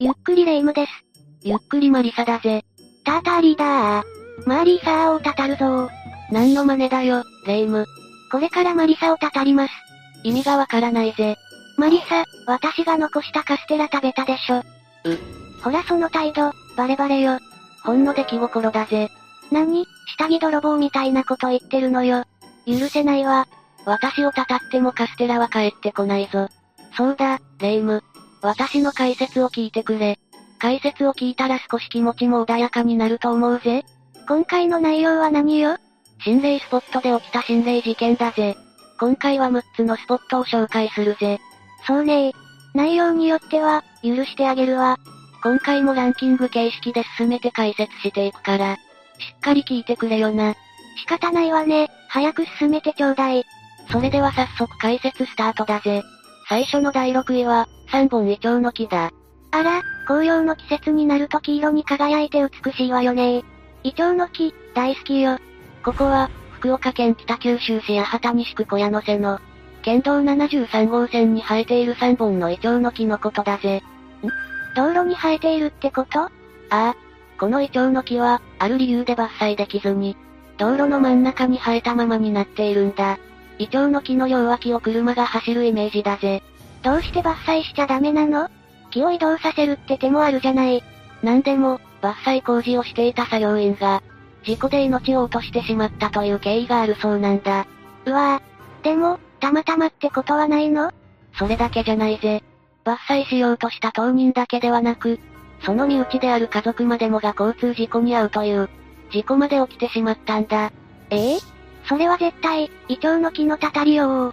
ゆっくりレ夢ムです。ゆっくりマリサだぜ。ターターリーダー。マーリーサーをたたるぞ何の真似だよ、レ夢ム。これからマリサをたたります。意味がわからないぜ。マリサ、私が残したカステラ食べたでしょ。う。ほらその態度、バレバレよ。ほんの出来心だぜ。何、下着泥棒みたいなこと言ってるのよ。許せないわ。私をたたってもカステラは帰ってこないぞ。そうだ、レ夢ム。私の解説を聞いてくれ。解説を聞いたら少し気持ちも穏やかになると思うぜ。今回の内容は何よ？心霊スポットで起きた心霊事件だぜ。今回は6つのスポットを紹介するぜ。そうね内容によっては、許してあげるわ。今回もランキング形式で進めて解説していくから、しっかり聞いてくれよな。仕方ないわね。早く進めてちょうだい。それでは早速解説スタートだぜ。最初の第6位は、3本イチョウの木だ。あら、紅葉の季節になると黄色に輝いて美しいわよねイチョウの木、大好きよ。ここは、福岡県北九州市八幡西区小屋野瀬の、県道73号線に生えている3本のイチョウの木のことだぜ。ん？道路に生えているってこと？ああ。このイチョウの木は、ある理由で伐採できずに、道路の真ん中に生えたままになっているんだ。イチョウの木の両脇を車が走るイメージだぜ。どうして伐採しちゃダメなの？木を移動させるって手もあるじゃない。なんでも、伐採工事をしていた作業員が、事故で命を落としてしまったという経緯があるそうなんだ。うわぁ。でも、たまたまってことはないの？それだけじゃないぜ。伐採しようとした当人だけではなく、その身内である家族までもが交通事故に遭うという、事故まで起きてしまったんだ。ええ？それは絶対、イチョウの木のたたりよ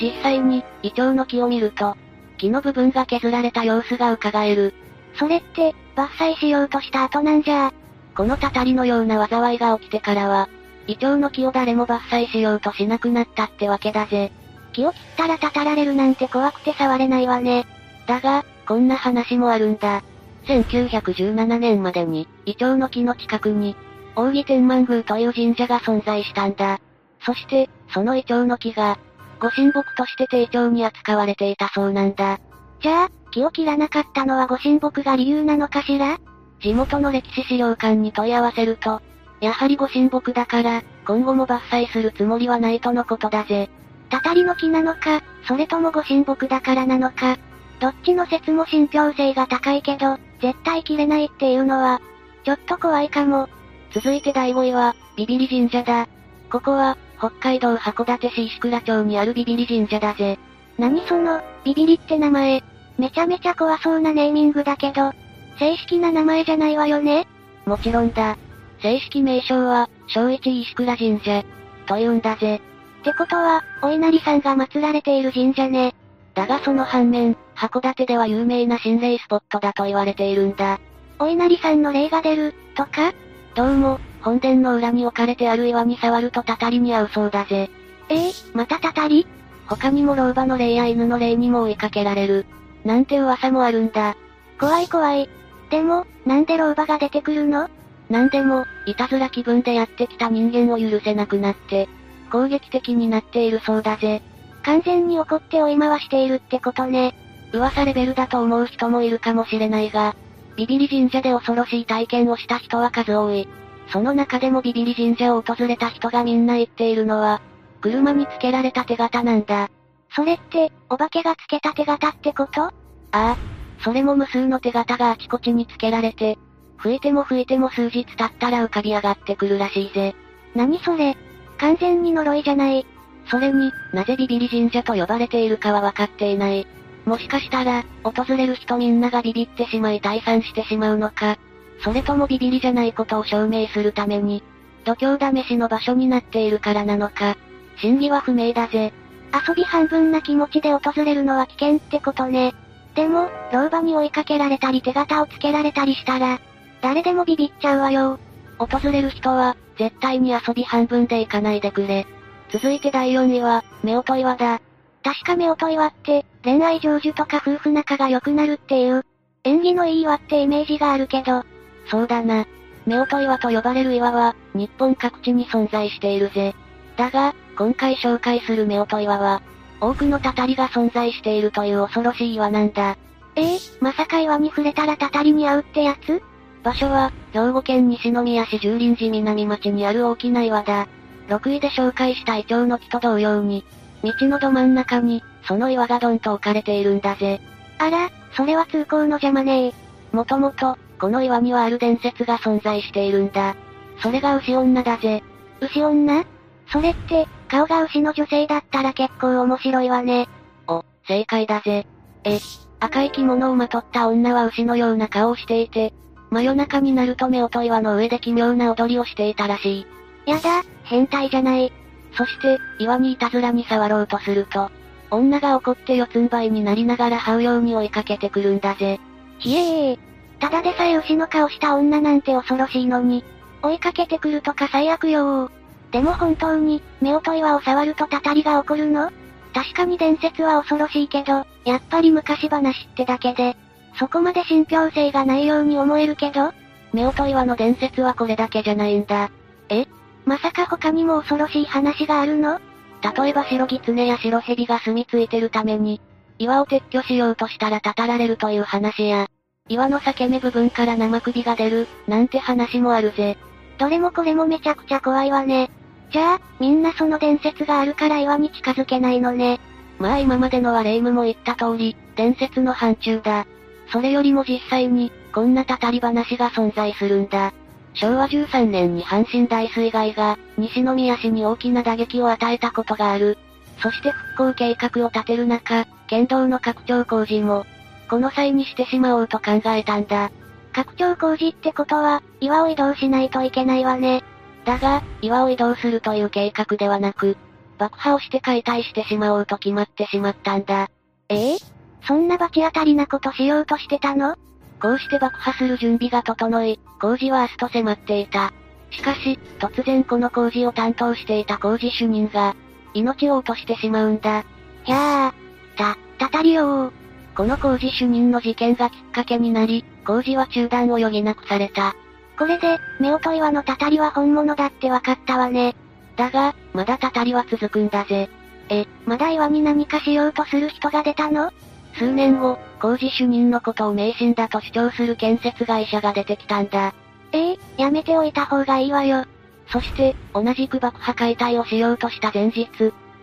実際に、イチョウの木を見ると、木の部分が削られた様子が伺える。それって、伐採しようとした後なんじゃ。このたたりのような災いが起きてからは、イチョウの木を誰も伐採しようとしなくなったってわけだぜ。木を切ったらたたられるなんて怖くて触れないわね。だが、こんな話もあるんだ。1917年までに、イチョウの木の近くに、扇天満宮という神社が存在したんだ。そして、そのイチョウの木が、ご神木として丁重に扱われていたそうなんだ。じゃあ、木を切らなかったのはご神木が理由なのかしら？地元の歴史資料館に問い合わせると、やはりご神木だから、今後も伐採するつもりはないとのことだぜ。たたりの木なのか、それともご神木だからなのか。どっちの説も信憑性が高いけど、絶対切れないっていうのは、ちょっと怖いかも。続いて第5位は、ビビリ神社だ。ここは、北海道函館市石倉町にあるビビリ神社だぜ。何その、ビビリって名前。めちゃめちゃ怖そうなネーミングだけど、正式な名前じゃないわよねもちろんだ。正式名称は、小一石倉神社。というんだぜ。ってことは、お稲荷さんが祀られている神社ね。だがその反面、函館では有名な心霊スポットだと言われているんだ。お稲荷さんの霊が出る、とか？どうも、本殿の裏に置かれてある岩に触るとたたりに合うそうだぜ。ええー、またたたり？他にも老婆の霊や犬の霊にも追いかけられる。なんて噂もあるんだ。怖い怖い。でも、なんで老婆が出てくるの？なんでも、いたずら気分でやってきた人間を許せなくなって、攻撃的になっているそうだぜ。完全に怒って追い回しているってことね。噂レベルだと思う人もいるかもしれないが、ビビリ神社で恐ろしい体験をした人は数多い。その中でもビビリ神社を訪れた人がみんな言っているのは、車につけられた手形なんだ。それって、お化けがつけた手形ってこと？ああ。それも無数の手形があちこちにつけられて、吹いても吹いても数日経ったら浮かび上がってくるらしいぜ。何それ？完全に呪いじゃない。それに、なぜビビリ神社と呼ばれているかは分かっていない。もしかしたら、訪れる人みんながビビってしまい退散してしまうのか。それともビビリじゃないことを証明するために、度胸試しの場所になっているからなのか。真偽は不明だぜ。遊び半分な気持ちで訪れるのは危険ってことね。でも、老婆に追いかけられたり手形をつけられたりしたら、誰でもビビっちゃうわよ。訪れる人は、絶対に遊び半分で行かないでくれ。続いて第4位は、夫婦岩だ。確か夫婦岩って、恋愛成就とか夫婦仲が良くなるっていう、縁起のいい岩ってイメージがあるけど、そうだな。夫婦岩と呼ばれる岩は、日本各地に存在しているぜ。だが、今回紹介する夫婦岩は、多くのたたりが存在しているという恐ろしい岩なんだ。ええまさか岩に触れたらたたりに遭うってやつ？場所は、兵庫県西宮市十林寺南町にある大きな岩だ。6位で紹介したイチョウの木と同様に、道のど真ん中に、その岩がドンと置かれているんだぜ。あら、それは通行の邪魔ねえ。もともと、この岩にはある伝説が存在しているんだ。それが牛女だぜ。牛女？それって、顔が牛の女性だったら結構面白いわね。お、正解だぜ。え、赤い着物をまとった女は牛のような顔をしていて、真夜中になると目音岩の上で奇妙な踊りをしていたらしい。やだ、変態じゃない。そして、岩にいたずらに触ろうとすると、女が怒って四つん這いになりながら這うように追いかけてくるんだぜ。ひえー。ただでさえ牛の顔した女なんて恐ろしいのに、追いかけてくるとか最悪よでも本当に、目音岩を触るとたたりが起こるの？確かに伝説は恐ろしいけど、やっぱり昔話ってだけで、そこまで信憑性がないように思えるけど、目音岩の伝説はこれだけじゃないんだ。え？まさか他にも恐ろしい話があるの？例えば白狐や白蛇が住み着いてるために、岩を撤去しようとしたらたたられるという話や、岩の裂け目部分から生首が出る、なんて話もあるぜ。どれもこれもめちゃくちゃ怖いわね。じゃあ、みんなその伝説があるから岩に近づけないのね。まあ今までのは霊夢も言った通り、伝説の範疇だ。それよりも実際に、こんなたたり話が存在するんだ。昭和13年に阪神大水害が、西宮市に大きな打撃を与えたことがある。そして復興計画を立てる中、県道の拡張工事も、この際にしてしまおうと考えたんだ。拡張工事ってことは、岩を移動しないといけないわね。だが、岩を移動するという計画ではなく、爆破をして解体してしまおうと決まってしまったんだ。え？えそんな罰当たりなことしようとしてたの？こうして爆破する準備が整い、工事は明日と迫っていた。しかし、突然この工事を担当していた工事主任が、命を落としてしまうんだ。ひゃー。た、たたりよー。この工事主任の事件がきっかけになり、工事は中断を余儀なくされた。これで、目音岩のたたりは本物だって分かったわね。だが、まだたたりは続くんだぜ。え、まだ岩に何かしようとする人が出たの？数年後、工事主任のことを迷信だと主張する建設会社が出てきたんだ。ええやめておいた方がいいわよ。そして、同じく爆破解体をしようとした前日、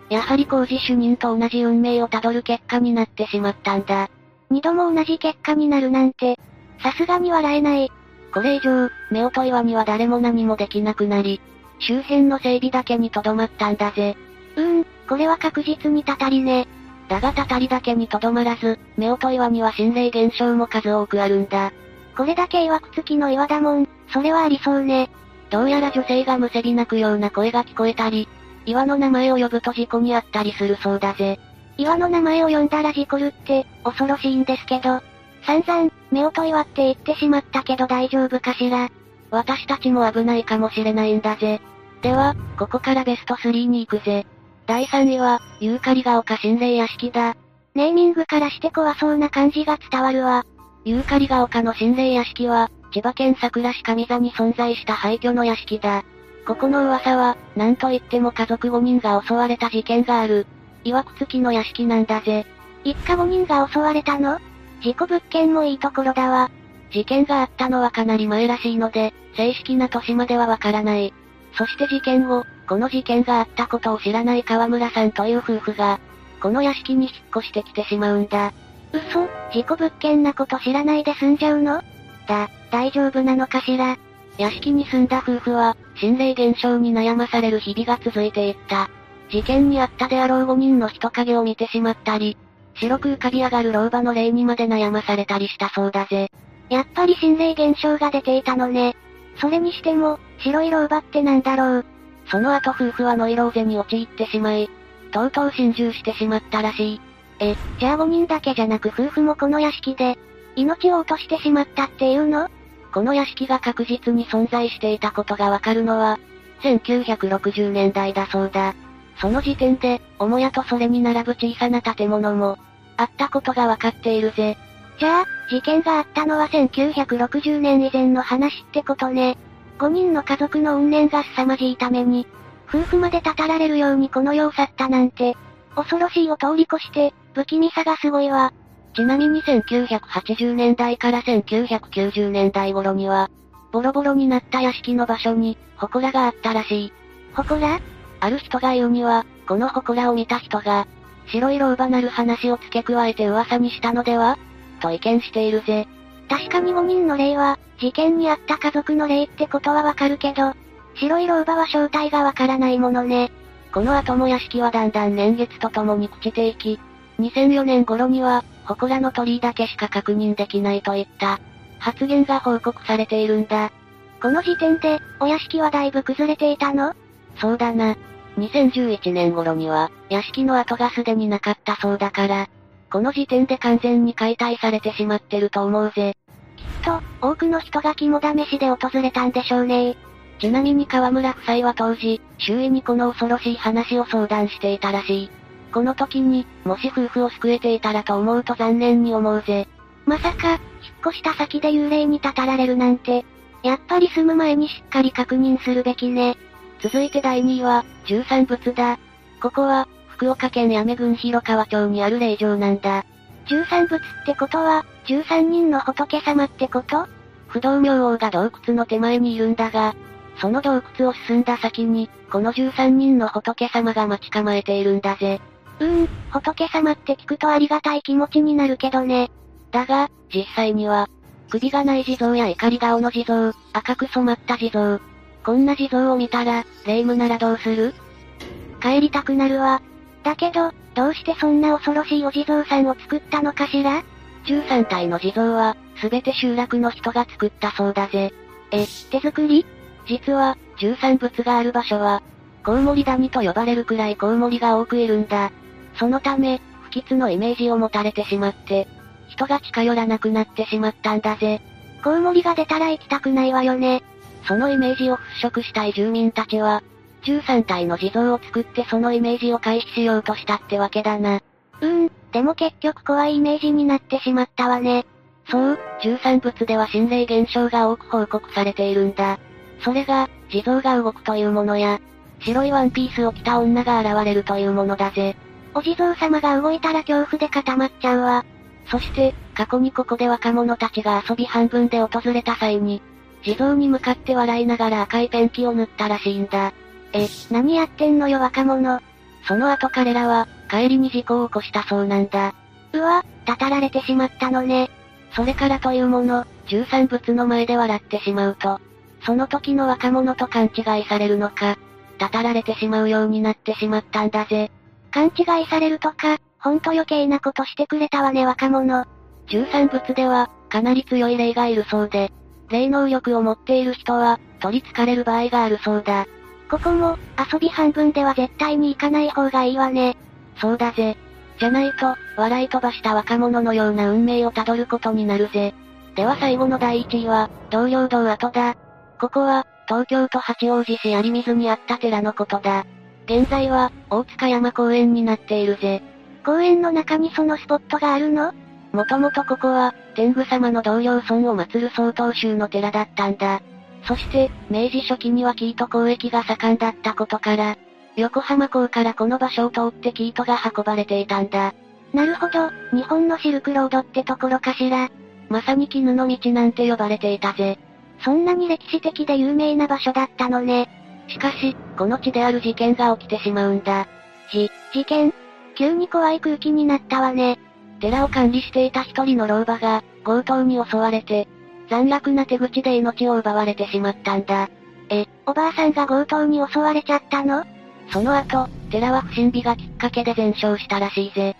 やはり工事主任と同じ運命をたどる結果になってしまったんだ。二度も同じ結果になるなんて、さすがに笑えない。これ以上、夫婦岩には誰も何もできなくなり、周辺の整備だけにとどまったんだぜ。うーん、これは確実にたたりね。だがたたりだけにとどまらず、夫婦岩には心霊現象も数多くあるんだ。これだけ曰くつきの岩だもん、それはありそうね。どうやら女性がむせび泣くような声が聞こえたり、岩の名前を呼ぶと事故にあったりするそうだぜ。岩の名前を呼んだら事故るって、恐ろしいんですけど。散々、夫婦岩って言ってしまったけど大丈夫かしら。私たちも危ないかもしれないんだぜ。では、ここからベスト3に行くぜ。第3位は、ユーカリが丘心霊屋敷だ。ネーミングからして怖そうな感じが伝わるわ。ユーカリが丘の心霊屋敷は、千葉県桜市上座に存在した廃墟の屋敷だ。ここの噂は、なんといっても家族5人が襲われた事件がある。曰く付きの屋敷なんだぜ。一家5人が襲われたの？事故物件もいいところだわ。事件があったのはかなり前らしいので、正式な年まではわからない。そして事件後、この事件があったことを知らない川村さんという夫婦が、この屋敷に引っ越してきてしまうんだ。嘘？事故物件なこと知らないで済んじゃうの？だ、大丈夫なのかしら？屋敷に住んだ夫婦は、心霊現象に悩まされる日々が続いていった。事件にあったであろう5人の人影を見てしまったり、白く浮かび上がる老婆の霊にまで悩まされたりしたそうだぜ。やっぱり心霊現象が出ていたのね。それにしても、白い老婆ってなんだろう。その後夫婦はノイローゼに陥ってしまい、とうとう心中してしまったらしい。え、じゃあ5人だけじゃなく夫婦もこの屋敷で、命を落としてしまったっていうの？この屋敷が確実に存在していたことがわかるのは、1960年代だそうだ。その時点で、母屋とそれに並ぶ小さな建物も、あったことがわかっているぜ。じゃあ、事件があったのは1960年以前の話ってことね。5人の家族の怨念が凄まじいために、夫婦までたたられるようにこの世を去ったなんて、恐ろしいを通り越して、不気味さがすごいわ。ちなみに1980年代から1990年代頃には、ボロボロになった屋敷の場所に、祠があったらしい。祠？ある人が言うには、この祠を見た人が、白い老婆なる話を付け加えて噂にしたのでは？と意見しているぜ。確かに5人の霊は、事件にあった家族の霊ってことはわかるけど、白い老婆は正体がわからないものね。この後も屋敷はだんだん年月とともに朽ちていき、2004年頃には、祠の鳥居だけしか確認できないといった、発言が報告されているんだ。この時点で、お屋敷はだいぶ崩れていたの？そうだな。2011年頃には、屋敷の跡がすでになかったそうだから、この時点で完全に解体されてしまってると思うぜ。きっと、多くの人が肝試しで訪れたんでしょうねちなみに河村夫妻は当時、周囲にこの恐ろしい話を相談していたらしい。この時に、もし夫婦を救えていたらと思うと残念に思うぜ。まさか、引っ越した先で幽霊にたたられるなんて、やっぱり住む前にしっかり確認するべきね。続いて第2位は、13仏だ。ここは、福岡県八女郡広川町にある霊場なんだ。13仏ってことは、13人の仏様ってこと？不動明王が洞窟の手前にいるんだが、その洞窟を進んだ先に、この13人の仏様が待ち構えているんだぜ。うーん、仏様って聞くとありがたい気持ちになるけどね。だが、実際には、首がない地蔵や怒り顔の地蔵、赤く染まった地蔵。こんな地蔵を見たら、霊夢ならどうする？帰りたくなるわ。だけど、どうしてそんな恐ろしいお地蔵さんを作ったのかしら ?13 体の地蔵は、すべて集落の人が作ったそうだぜ。え、手作り？実は、13仏がある場所は、コウモリ谷と呼ばれるくらいコウモリが多くいるんだ。そのため、不吉のイメージを持たれてしまって、人が近寄らなくなってしまったんだぜ。コウモリが出たら行きたくないわよね。そのイメージを払拭したい住民たちは、13体の地蔵を作ってそのイメージを回避しようとしたってわけだな。うーん、でも結局怖いイメージになってしまったわね。そう、13仏では心霊現象が多く報告されているんだ。それが、地蔵が動くというものや、白いワンピースを着た女が現れるというものだぜ。お地蔵様が動いたら恐怖で固まっちゃうわ。そして、過去にここで若者たちが遊び半分で訪れた際に、地蔵に向かって笑いながら赤いペンキを塗ったらしいんだ。え、何やってんのよ若者。その後彼らは、帰りに事故を起こしたそうなんだ。うわ、たたられてしまったのね。それからというもの、13仏の前で笑ってしまうと、その時の若者と勘違いされるのか、たたられてしまうようになってしまったんだぜ。勘違いされるとか、ほんと余計なことしてくれたわね若者。13仏では、かなり強い霊がいるそうで、霊能力を持っている人は、取り憑かれる場合があるそうだ。ここも、遊び半分では絶対に行かない方がいいわね。そうだぜ。じゃないと、笑い飛ばした若者のような運命をたどることになるぜ。では最後の第1位は、同僚堂跡だ。ここは、東京都八王子市有水にあった寺のことだ。現在は、大塚山公園になっているぜ。公園の中にそのスポットがあるの？もともとここは、天狗様の同僚村を祀る曹洞宗の寺だったんだ。そして、明治初期には生糸交易が盛んだったことから、横浜港からこの場所を通って生糸が運ばれていたんだ。なるほど、日本のシルクロードってところかしら。まさに絹の道なんて呼ばれていたぜ。そんなに歴史的で有名な場所だったのね。しかし、この地である事件が起きてしまうんだ。じ、事件？急に怖い空気になったわね。寺を管理していた一人の老婆が、強盗に襲われて、残虐な手口で命を奪われてしまったんだ。え、おばあさんが強盗に襲われちゃったの？その後、寺は不審火がきっかけで全焼したらしいぜ。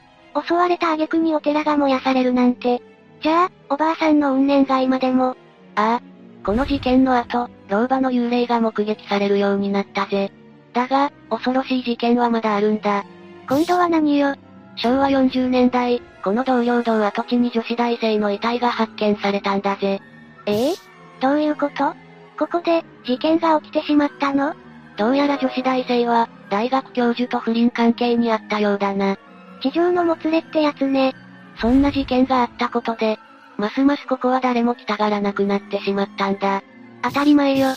襲われた挙句にお寺が燃やされるなんて。じゃあ、おばあさんの怨念が今でも？ああ。この事件の後、老婆の幽霊が目撃されるようになったぜ。だが、恐ろしい事件はまだあるんだ。今度は何よ？昭和40年代、この同僚堂跡地に女子大生の遺体が発見されたんだぜ。ええどういうこと？ここで、事件が起きてしまったの？どうやら女子大生は、大学教授と不倫関係にあったようだな。地上のもつれってやつね。そんな事件があったことで、ますますここは誰も来たがらなくなってしまったんだ。当たり前よ。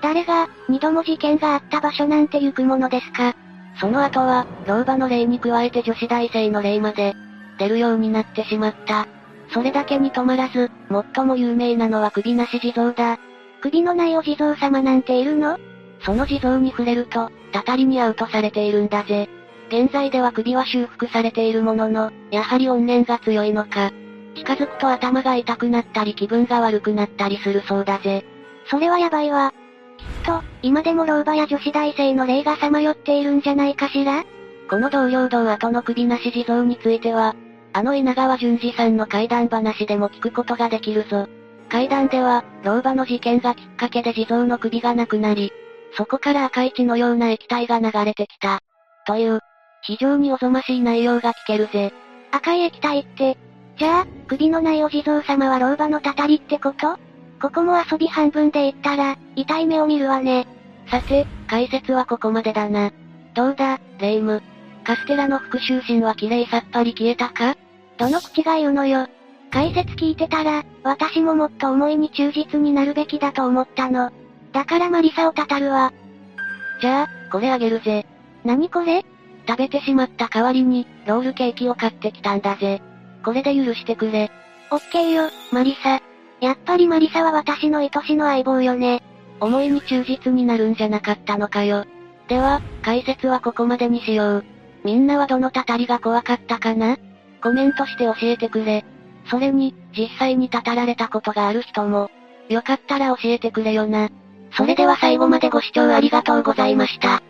誰が、二度も事件があった場所なんて行くものですかその後は、老婆の霊に加えて女子大生の霊まで、出るようになってしまった。それだけに止まらず、最も有名なのは首なし地蔵だ。首のないお地蔵様なんているの？その地蔵に触れると、たたりに遭うとされているんだぜ。現在では首は修復されているものの、やはり怨念が強いのか。近づくと頭が痛くなったり気分が悪くなったりするそうだぜ。それはやばいわ。きっと、今でも老婆や女子大生の霊がさまよっているんじゃないかしら？この同僚堂後の首なし地蔵については、あの稲川淳二さんの怪談話でも聞くことができるぞ。怪談では、老婆の事件がきっかけで地蔵の首がなくなり、そこから赤い血のような液体が流れてきた。という、非常におぞましい内容が聞けるぜ。赤い液体って、じゃあ、首のないお地蔵様は老婆のたたりってこと？ここも遊び半分で言ったら、痛い目を見るわね。さて、解説はここまでだな。どうだ、レイム。カステラの復讐心は綺麗さっぱり消えたか？どの口が言うのよ。解説聞いてたら、私ももっと思いに忠実になるべきだと思ったの。だからマリサをたたるわ。じゃあ、これあげるぜ。何これ？食べてしまった代わりに、ロールケーキを買ってきたんだぜ。これで許してくれ。オッケーよ、マリサ。やっぱりマリサは私の愛しの相棒よね。思いに忠実になるんじゃなかったのかよ。では、解説はここまでにしよう。みんなはどのたたりが怖かったかな？コメントして教えてくれ。それに、実際にたたられたことがある人も、よかったら教えてくれよな。それでは最後までご視聴ありがとうございました。